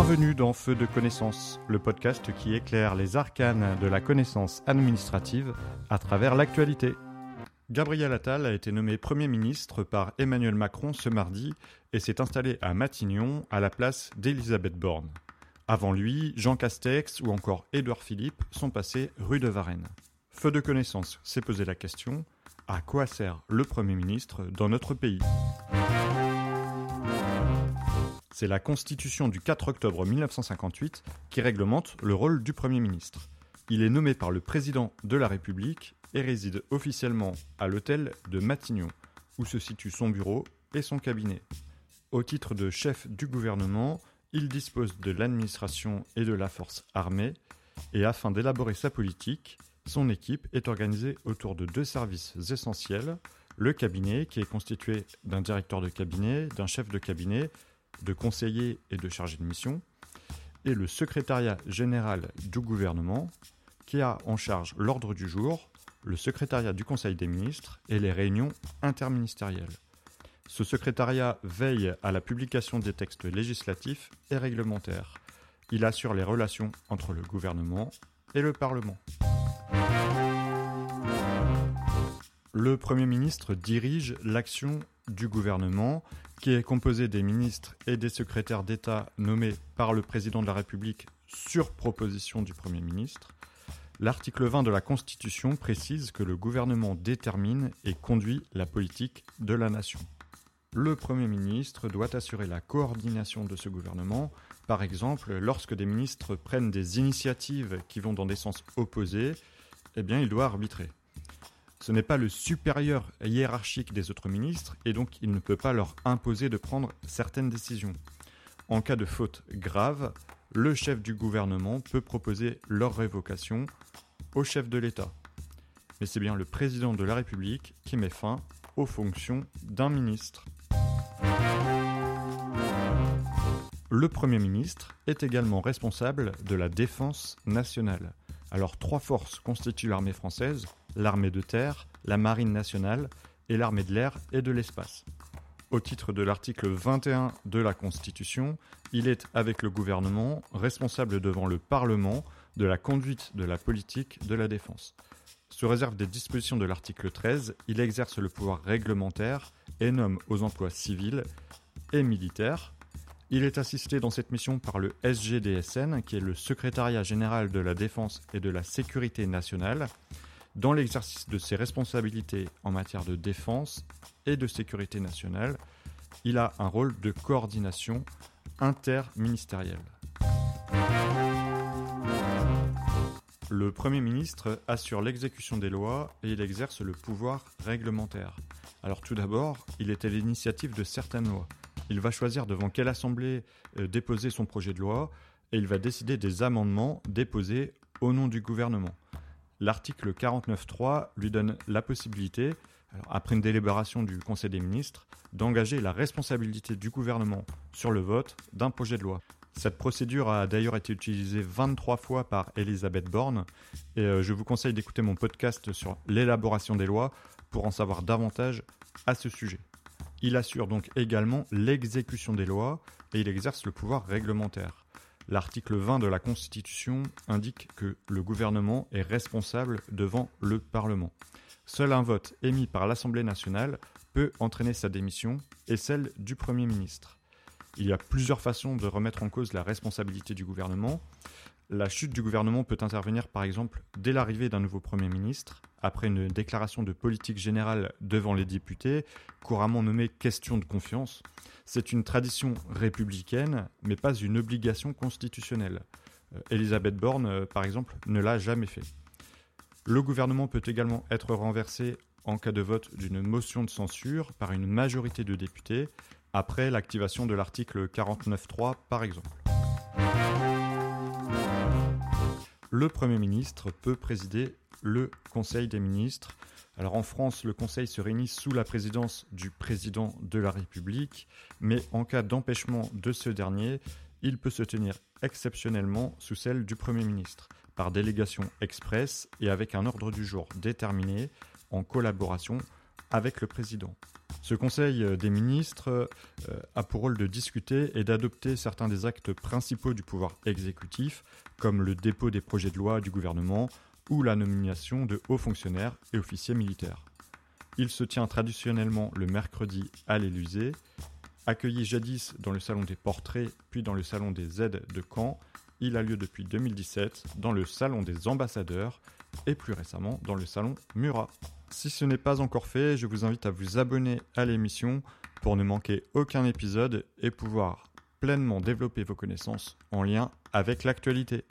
Bienvenue dans Feu de connaissance, le podcast qui éclaire les arcanes de la connaissance administrative à travers l'actualité. Gabriel Attal a été nommé Premier ministre par Emmanuel Macron ce mardi et s'est installé à Matignon à la place d'Elisabeth Borne. Avant lui, Jean Castex ou encore Édouard Philippe sont passés rue de Varennes. Feu de connaissance s'est posé la question à quoi sert le Premier ministre dans notre pays? C'est la Constitution du 4 octobre 1958 qui réglemente le rôle du Premier ministre. Il est nommé par le Président de la République et réside officiellement à l'hôtel de Matignon, où se situe son bureau et son cabinet. Au titre de chef du gouvernement, il dispose de l'administration et de la force armée, et afin d'élaborer sa politique, son équipe est organisée autour de deux services essentiels, le cabinet qui est constitué d'un directeur de cabinet, d'un chef de cabinet, de conseillers et de chargés de mission, et le secrétariat général du gouvernement qui a en charge l'ordre du jour, le secrétariat du Conseil des ministres et les réunions interministérielles. Ce secrétariat veille à la publication des textes législatifs et réglementaires. Il assure les relations entre le gouvernement et le Parlement. Le Premier ministre dirige l'action du gouvernement, qui est composé des ministres et des secrétaires d'État nommés par le Président de la République sur proposition du Premier ministre. L'article 20 de la Constitution précise que le gouvernement détermine et conduit la politique de la nation. Le Premier ministre doit assurer la coordination de ce gouvernement, par exemple lorsque des ministres prennent des initiatives qui vont dans des sens opposés, eh il doit arbitrer. Ce n'est pas le supérieur hiérarchique des autres ministres et donc il ne peut pas leur imposer de prendre certaines décisions. En cas de faute grave, le chef du gouvernement peut proposer leur révocation au chef de l'État. Mais c'est bien le président de la République qui met fin aux fonctions d'un ministre. Le Premier ministre est également responsable de la défense nationale. Alors trois forces constituent l'armée française, l'armée de terre, la marine nationale et l'armée de l'air et de l'espace. Au titre de l'article 21 de la Constitution, il est, avec le gouvernement, responsable devant le Parlement de la conduite de la politique de la défense. Sous réserve des dispositions de l'article 13, il exerce le pouvoir réglementaire et nomme aux emplois civils et militaires. Il est assisté dans cette mission par le SGDSN, qui est le Secrétariat général de la défense et de la sécurité nationale, dans l'exercice de ses responsabilités en matière de défense et de sécurité nationale, il a un rôle de coordination interministérielle. Le Premier ministre assure l'exécution des lois et il exerce le pouvoir réglementaire. Alors tout d'abord, il est à l'initiative de certaines lois. Il va choisir devant quelle assemblée euh, déposer son projet de loi et il va décider des amendements déposés au nom du gouvernement l'article 49.3 lui donne la possibilité, après une délibération du Conseil des ministres, d'engager la responsabilité du gouvernement sur le vote d'un projet de loi. Cette procédure a d'ailleurs été utilisée 23 fois par Elisabeth Borne et euh, je vous conseille d'écouter mon podcast sur l'élaboration des lois pour en savoir davantage à ce sujet. Il assure donc également l'exécution des lois et il exerce le pouvoir réglementaire. L'article 20 de la Constitution indique que le gouvernement est responsable devant le Parlement. Seul un vote émis par l'Assemblée nationale peut entraîner sa démission et celle du Premier ministre. Il y a plusieurs façons de remettre en cause la responsabilité du gouvernement. La chute du gouvernement peut intervenir par exemple dès l'arrivée d'un nouveau Premier ministre, après une déclaration de politique générale devant les députés, couramment nommée question de confiance. C'est une tradition républicaine, mais pas une obligation constitutionnelle. Euh, Elisabeth Borne, euh, par exemple, ne l'a jamais fait. Le gouvernement peut également être renversé en cas de vote d'une motion de censure par une majorité de députés, après l'activation de l'article 49.3 par exemple. Le Premier ministre peut présider le Conseil des ministres. Alors en France, le Conseil se réunit sous la présidence du président de la République, mais en cas d'empêchement de ce dernier, il peut se tenir exceptionnellement sous celle du Premier ministre, par délégation express et avec un ordre du jour déterminé en collaboration avec le président. Ce Conseil des ministres a pour rôle de discuter et d'adopter certains des actes principaux du pouvoir exécutif, comme le dépôt des projets de loi du gouvernement ou la nomination de hauts fonctionnaires et officiers militaires. Il se tient traditionnellement le mercredi à l'Élysée, accueilli jadis dans le salon des portraits puis dans le salon des aides de Caen. Il a lieu depuis 2017 dans le salon des ambassadeurs et plus récemment dans le salon Murat. Si ce n'est pas encore fait, je vous invite à vous abonner à l'émission pour ne manquer aucun épisode et pouvoir pleinement développer vos connaissances en lien avec l'actualité.